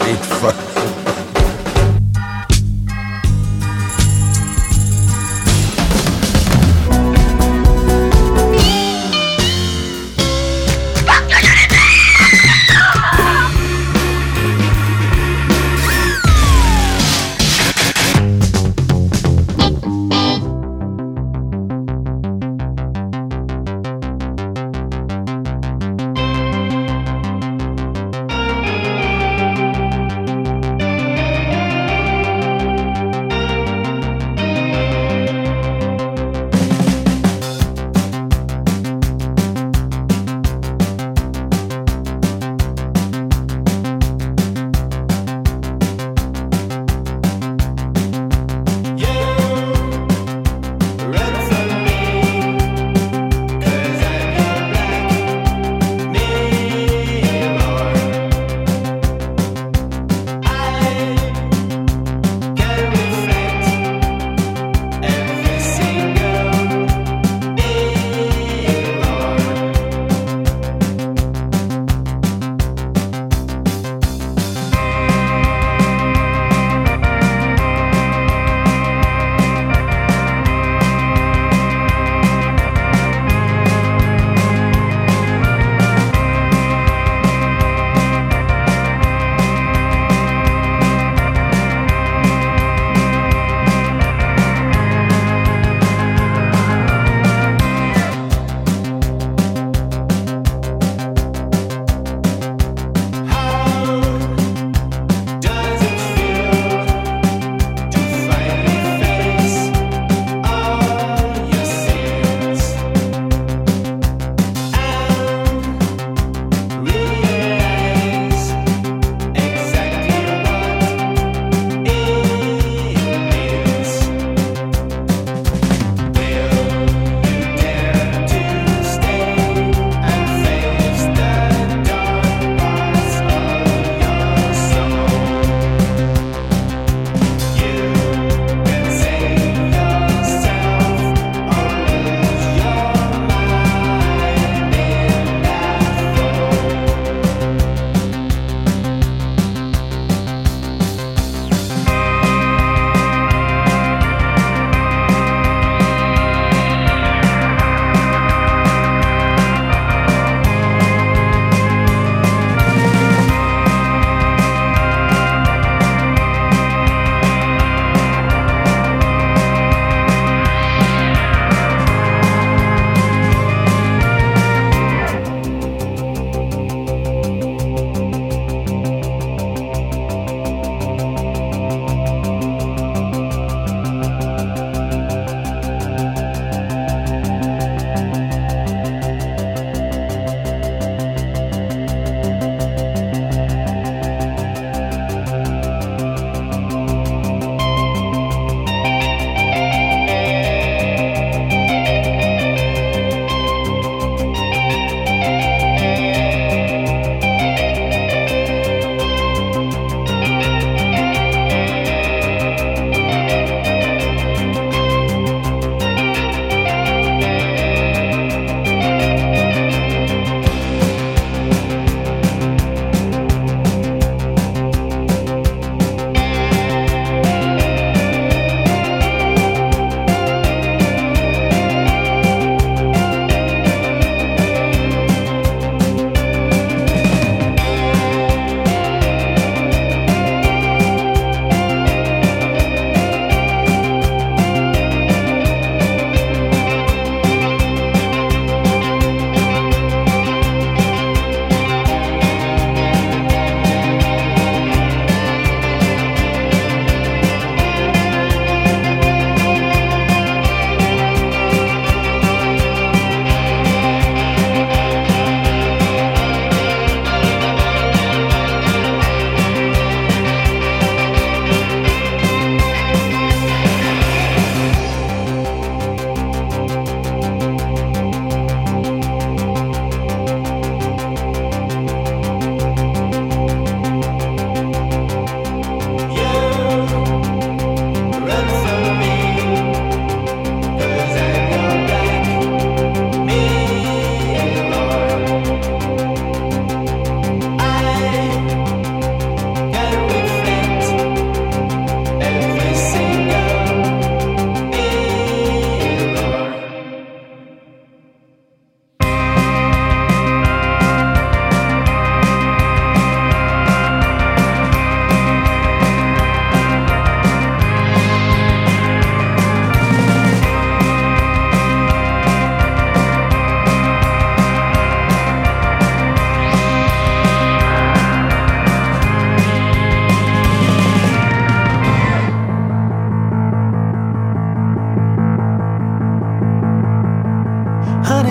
ain't funny.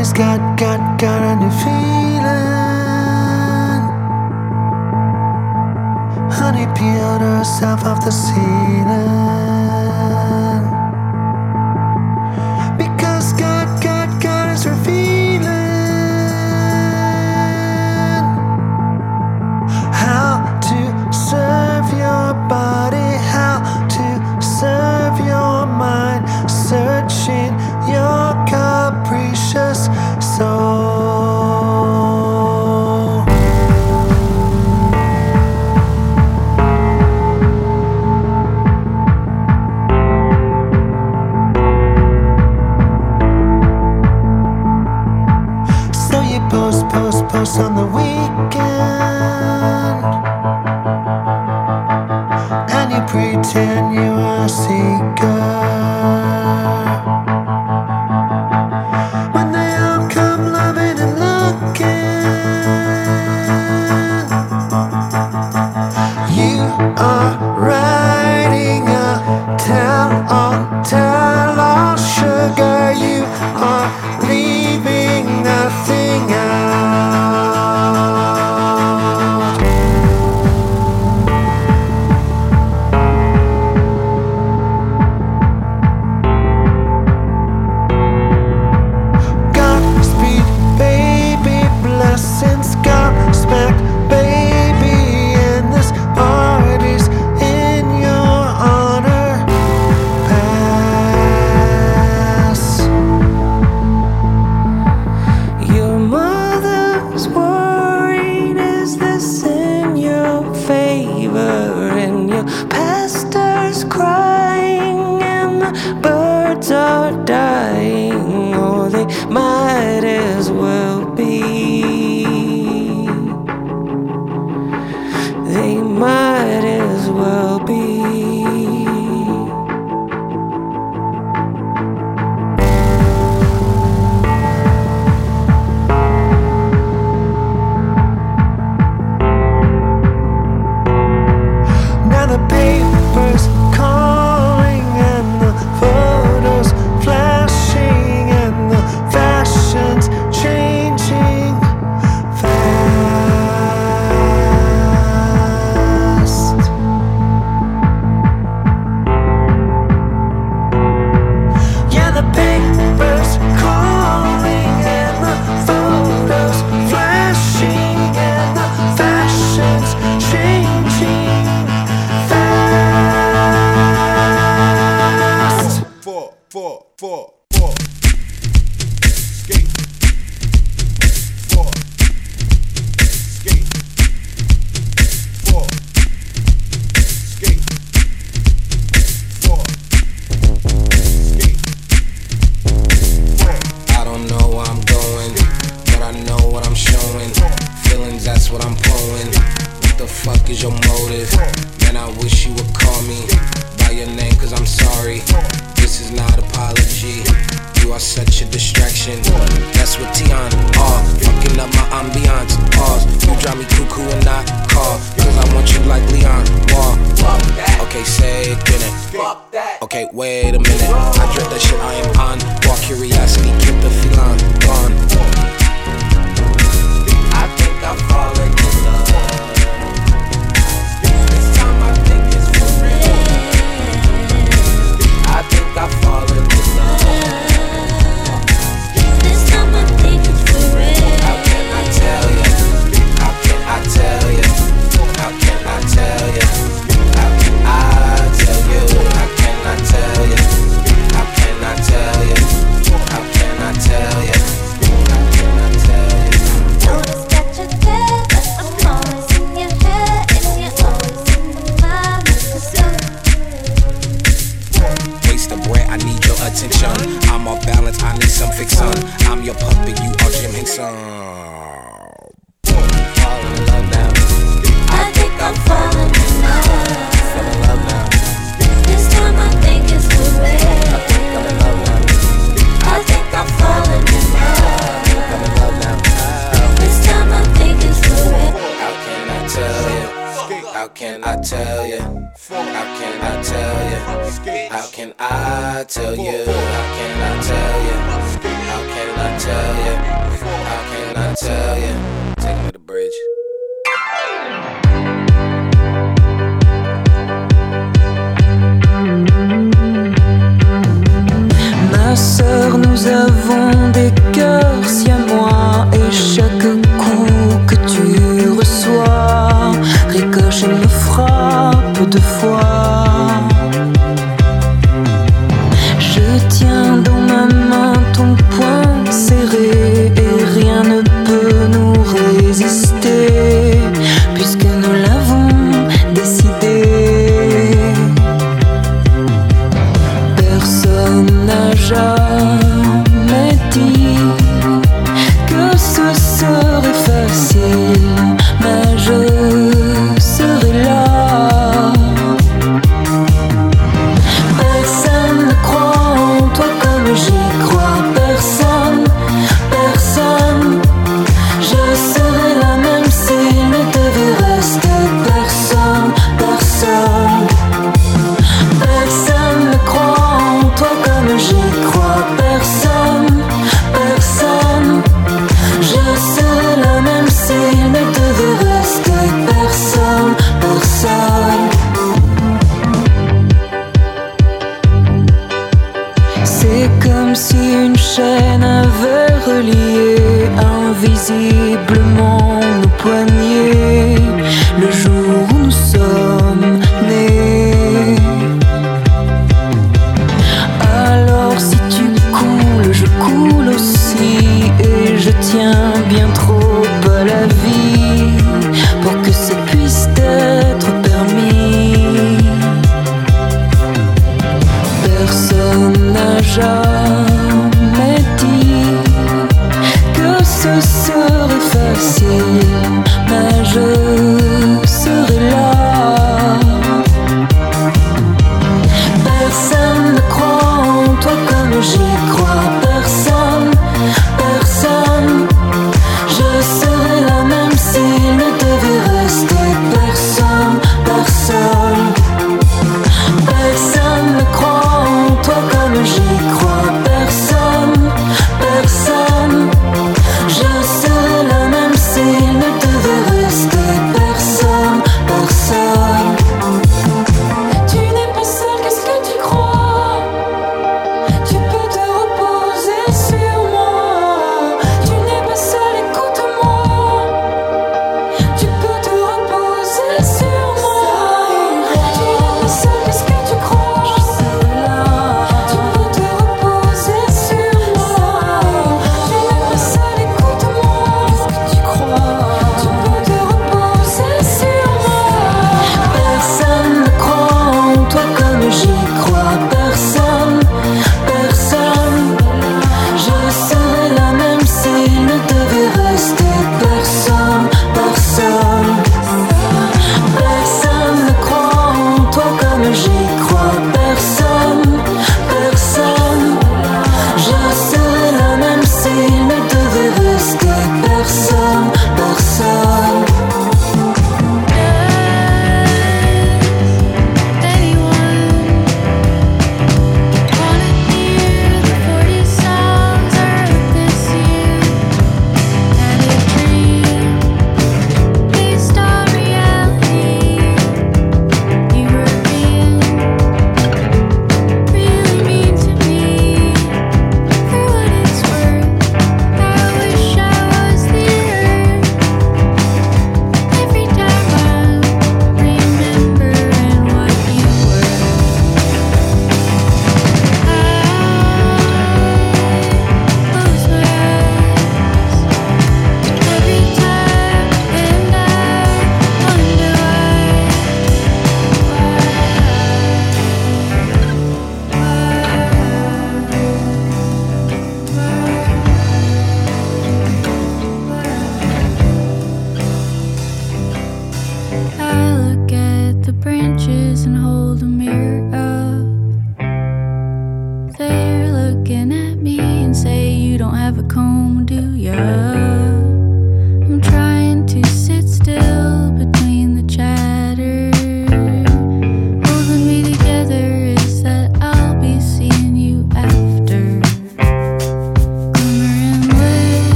just got, got, got a new feeling. Honey peeled herself off the ceiling.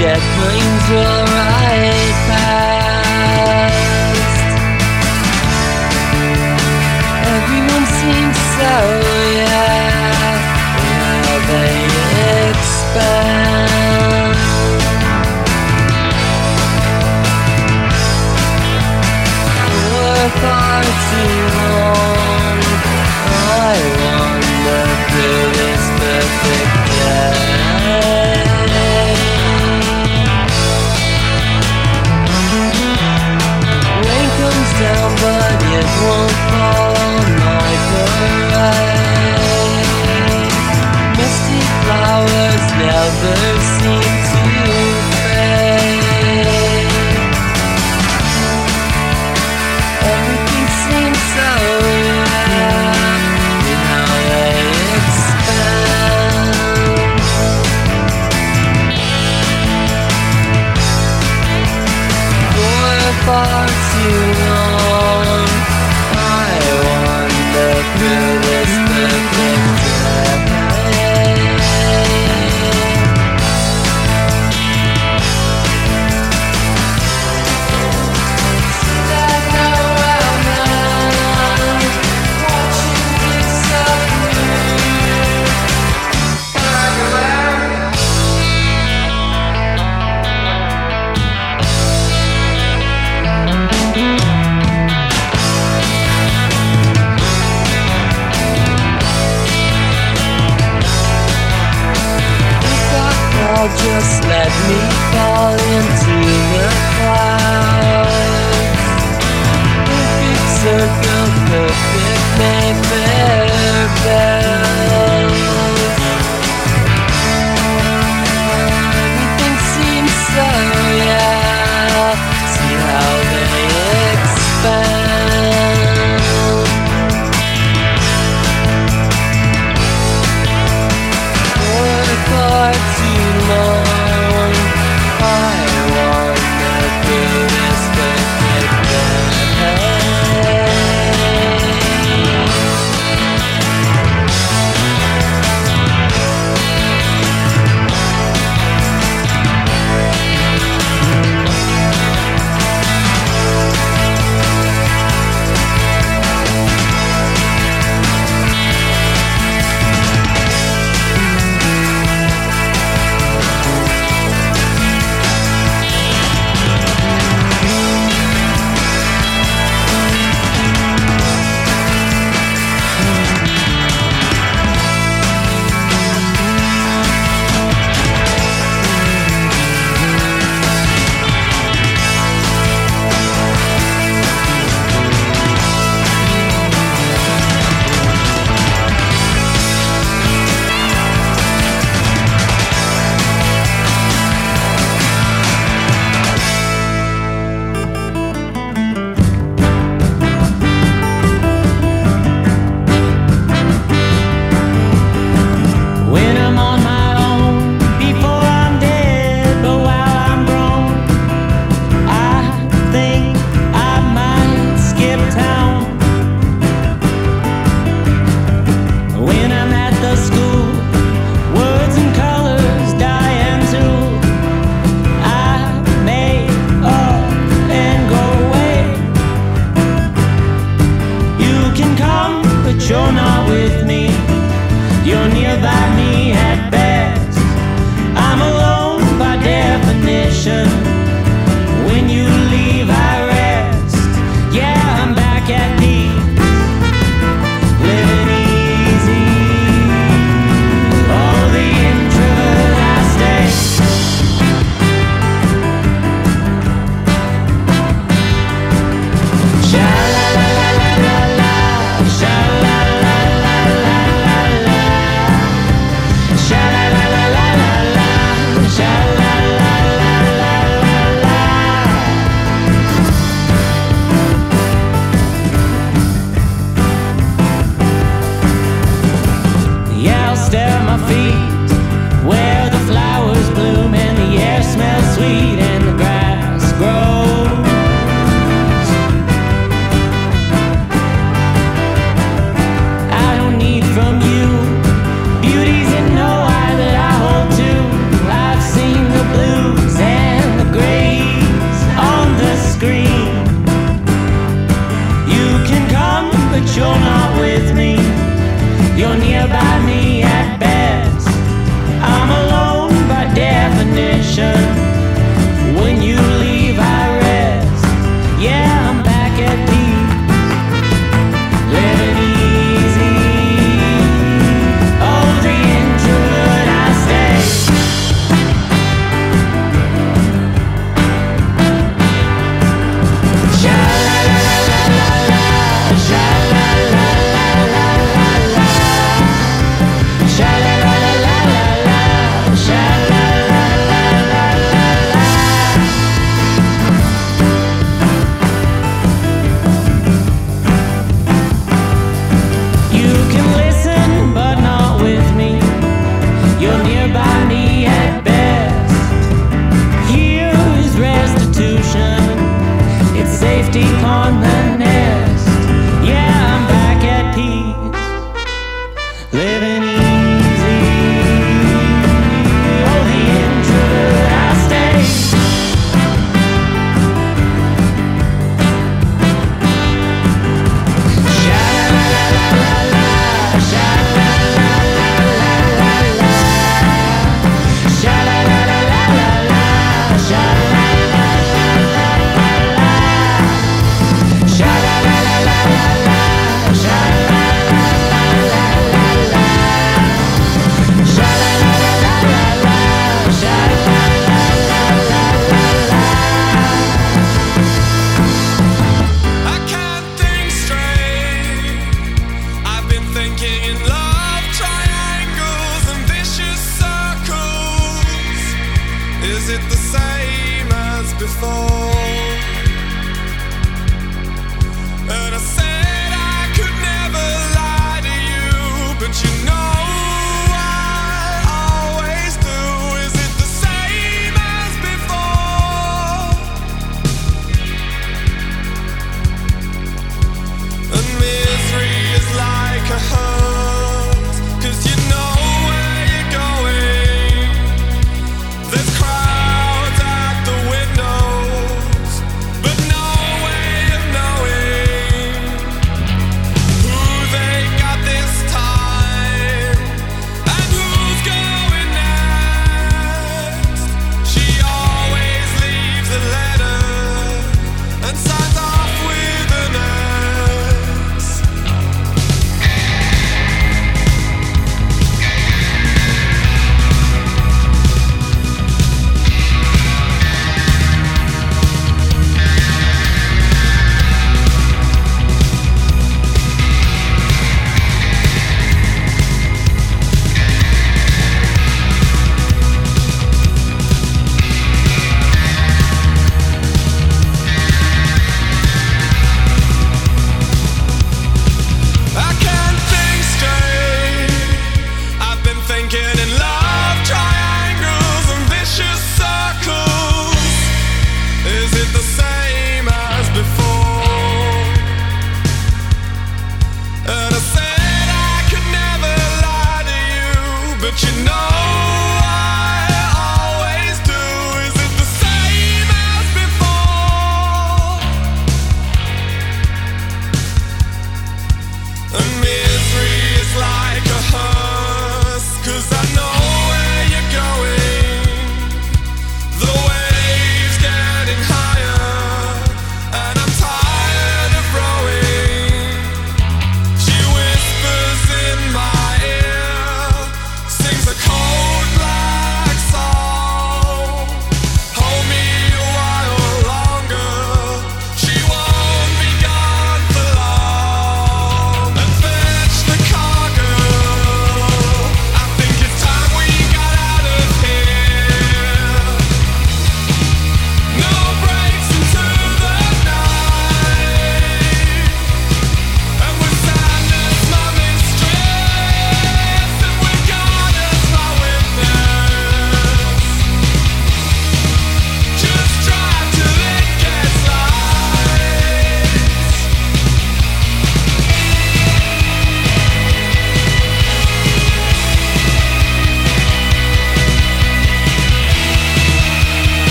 jet planes will ride past. Everyone seems so yeah, now they expand. Four, far too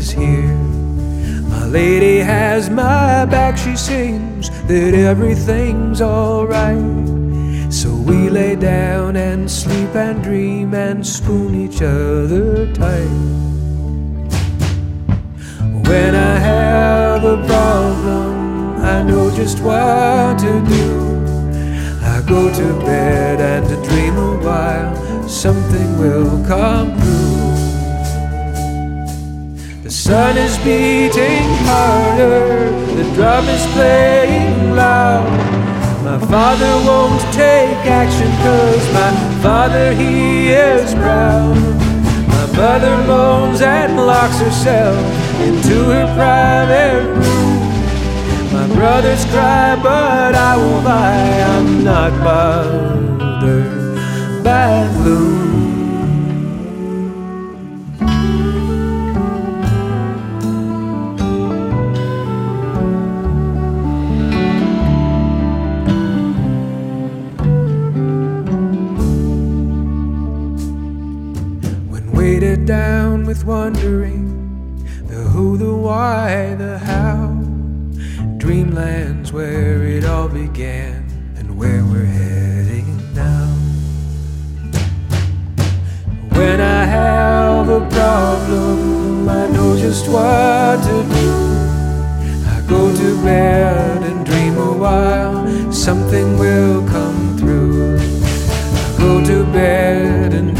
is here. My lady has my back, she seems that everything's alright. So we lay down and sleep and dream and spoon each other tight. When I have a problem, I know just what to do. I go to bed and dream a while, something will come through. The sun is beating harder, the drum is playing loud. My father won't take action cause my father he is proud. My mother moans and locks herself into her private room. My brothers cry, but I will lie. I'm not bothered by gloom. Down with wondering the who, the why, the how. Dreamlands where it all began and where we're heading now. When I have a problem, I know just what to do. I go to bed and dream a while, something will come through. I go to bed and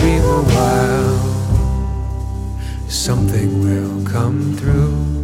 something will come through.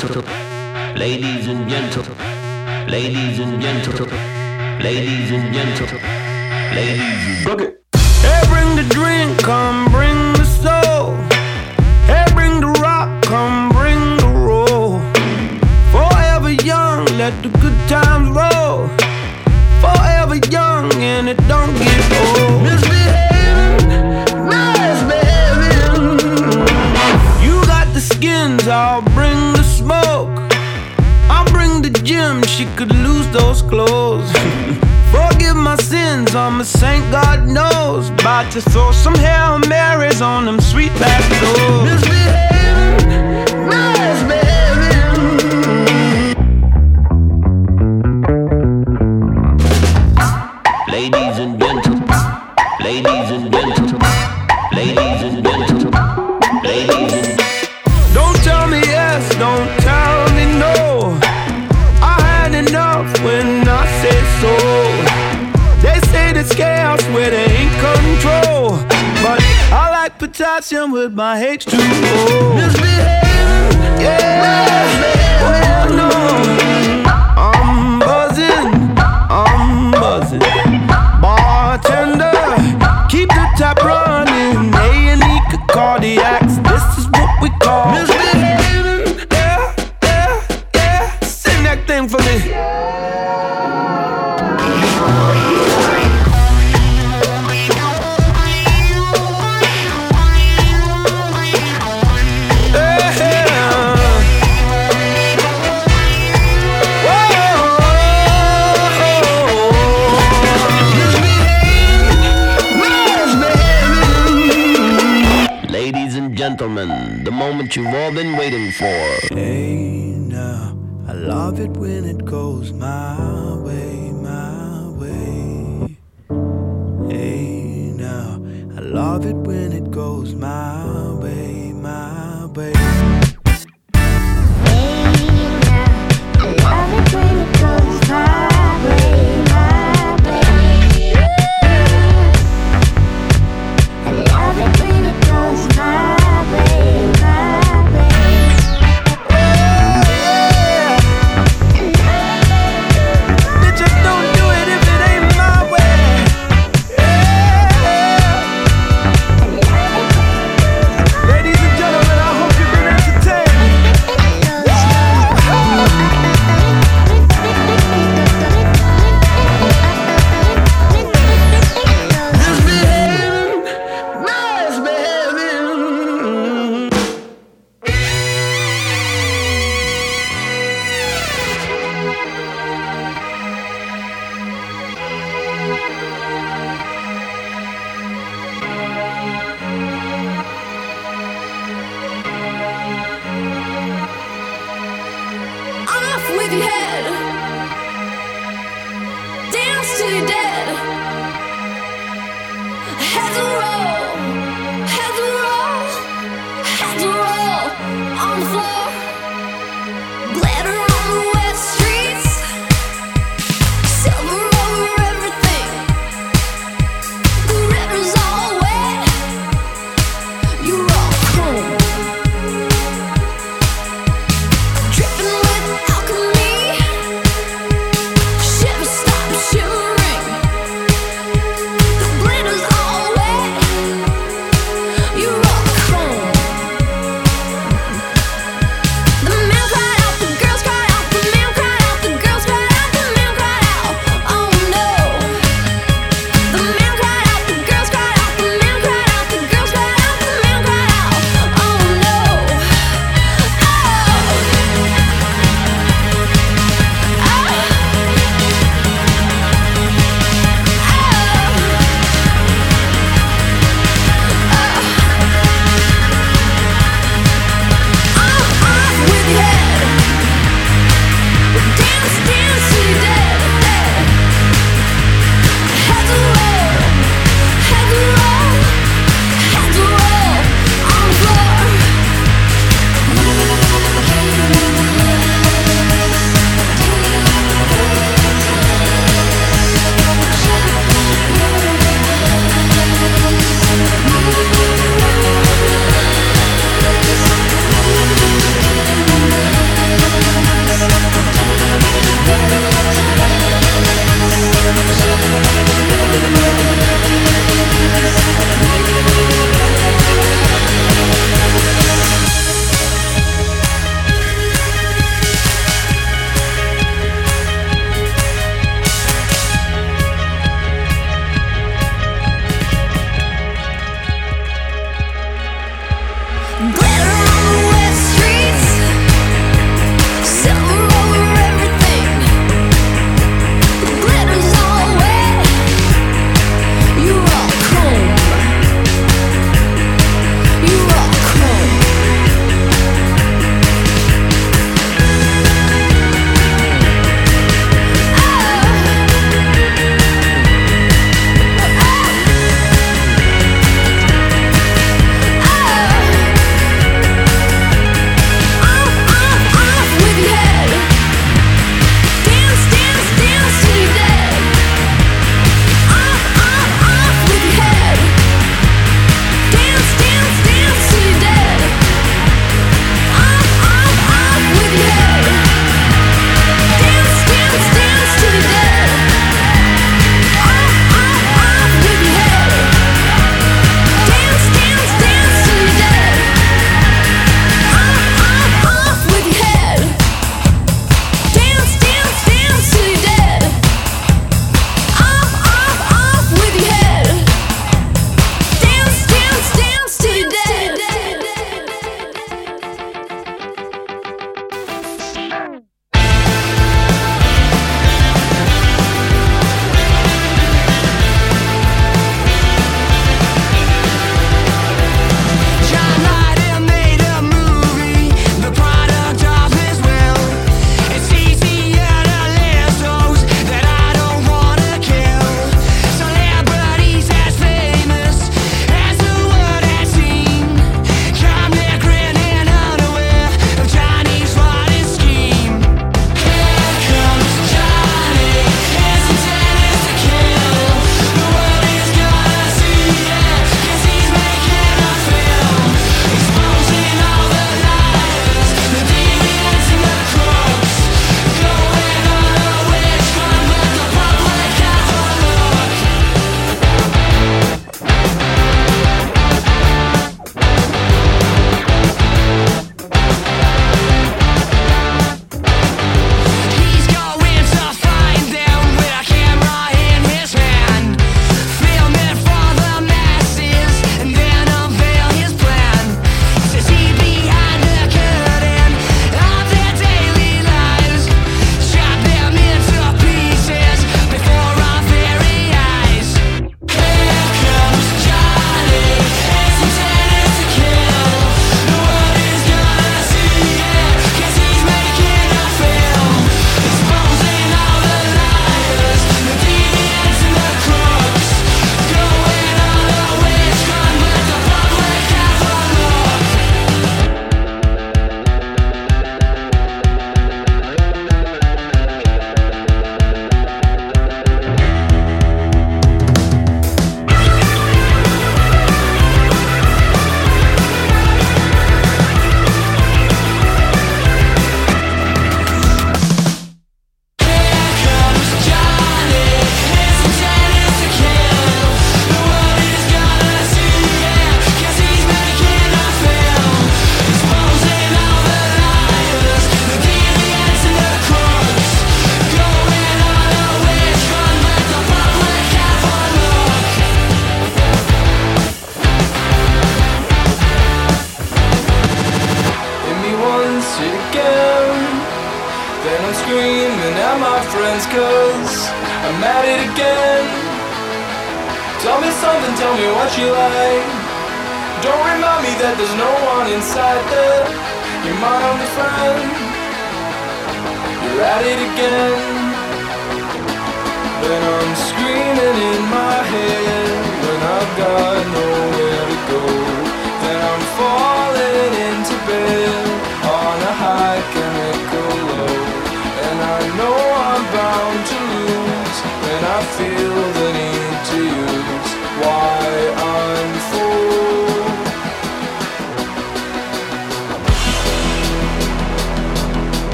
gentle, ladies and gentle, ladies and gentle, ladies and gentle, ladies and gentle. bring the drink on. She could lose those clothes. Forgive my sins, I'm a saint, God knows. About to throw some Hail Marys on them sweet back doors. Misbehaving shots him with my H2O. Misbehaving, yeah.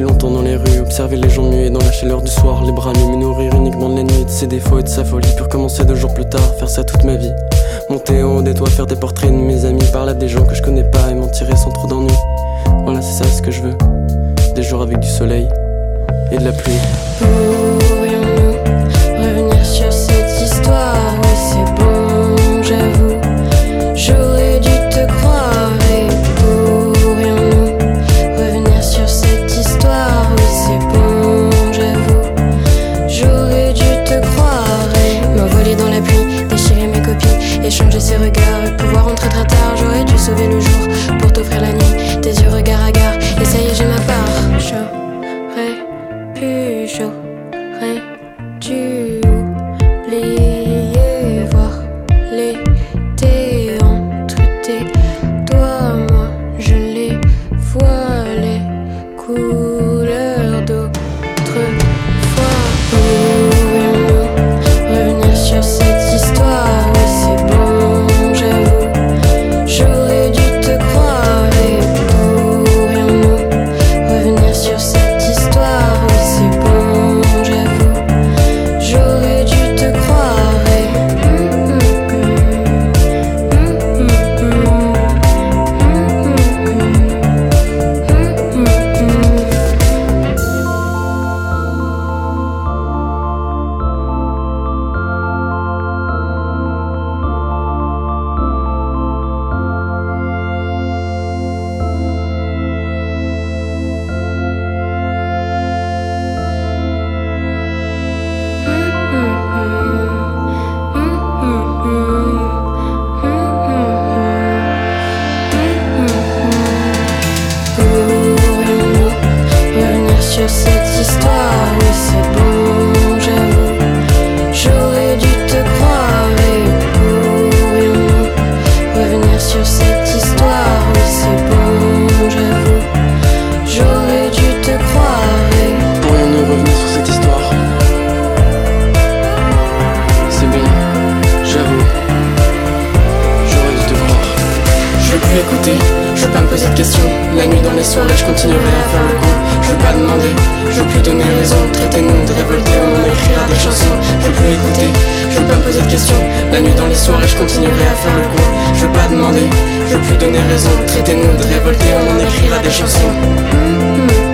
longtemps dans les rues, observer les gens muets dans la chaleur du soir, les bras nus, me nourrir uniquement de la nuit, de ses défauts et de sa folie. Puis recommencer deux jours plus tard, faire ça toute ma vie. Monter en haut des toits, faire des portraits de mes amis, parler à des gens que je connais pas et m'en tirer sans trop d'ennui. Voilà, c'est ça ce que je veux. Des jours avec du soleil et de la pluie. La nuit dans les soirées, je continuerai à faire le con. Je veux pas demander, je veux plus donner raison. Traitez-nous de révoltés, on écrira des chansons. Je veux plus écouter, je veux pas poser de questions. La nuit dans les soirées, je continuerai à faire le con. Je veux pas demander, je veux plus donner raison. Traitez-nous de révoltés, on en écrira des chansons. It's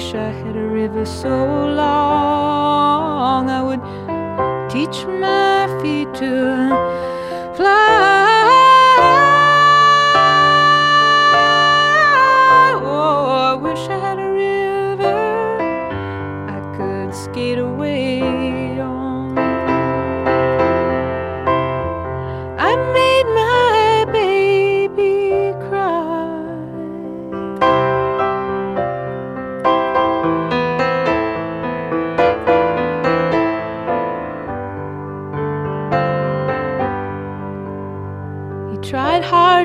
Wish I had a river so long I would teach my feet to fly.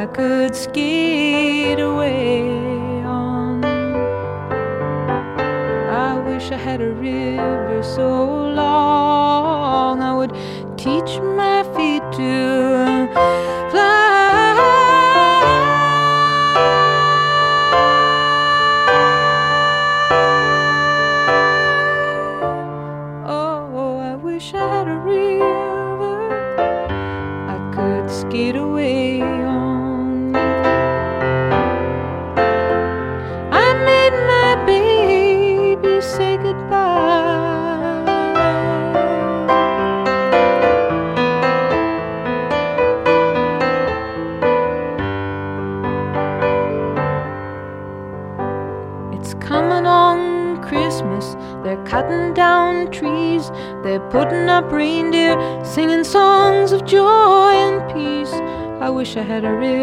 I could skate away on. I wish I had a river so long I would teach my feet to had a river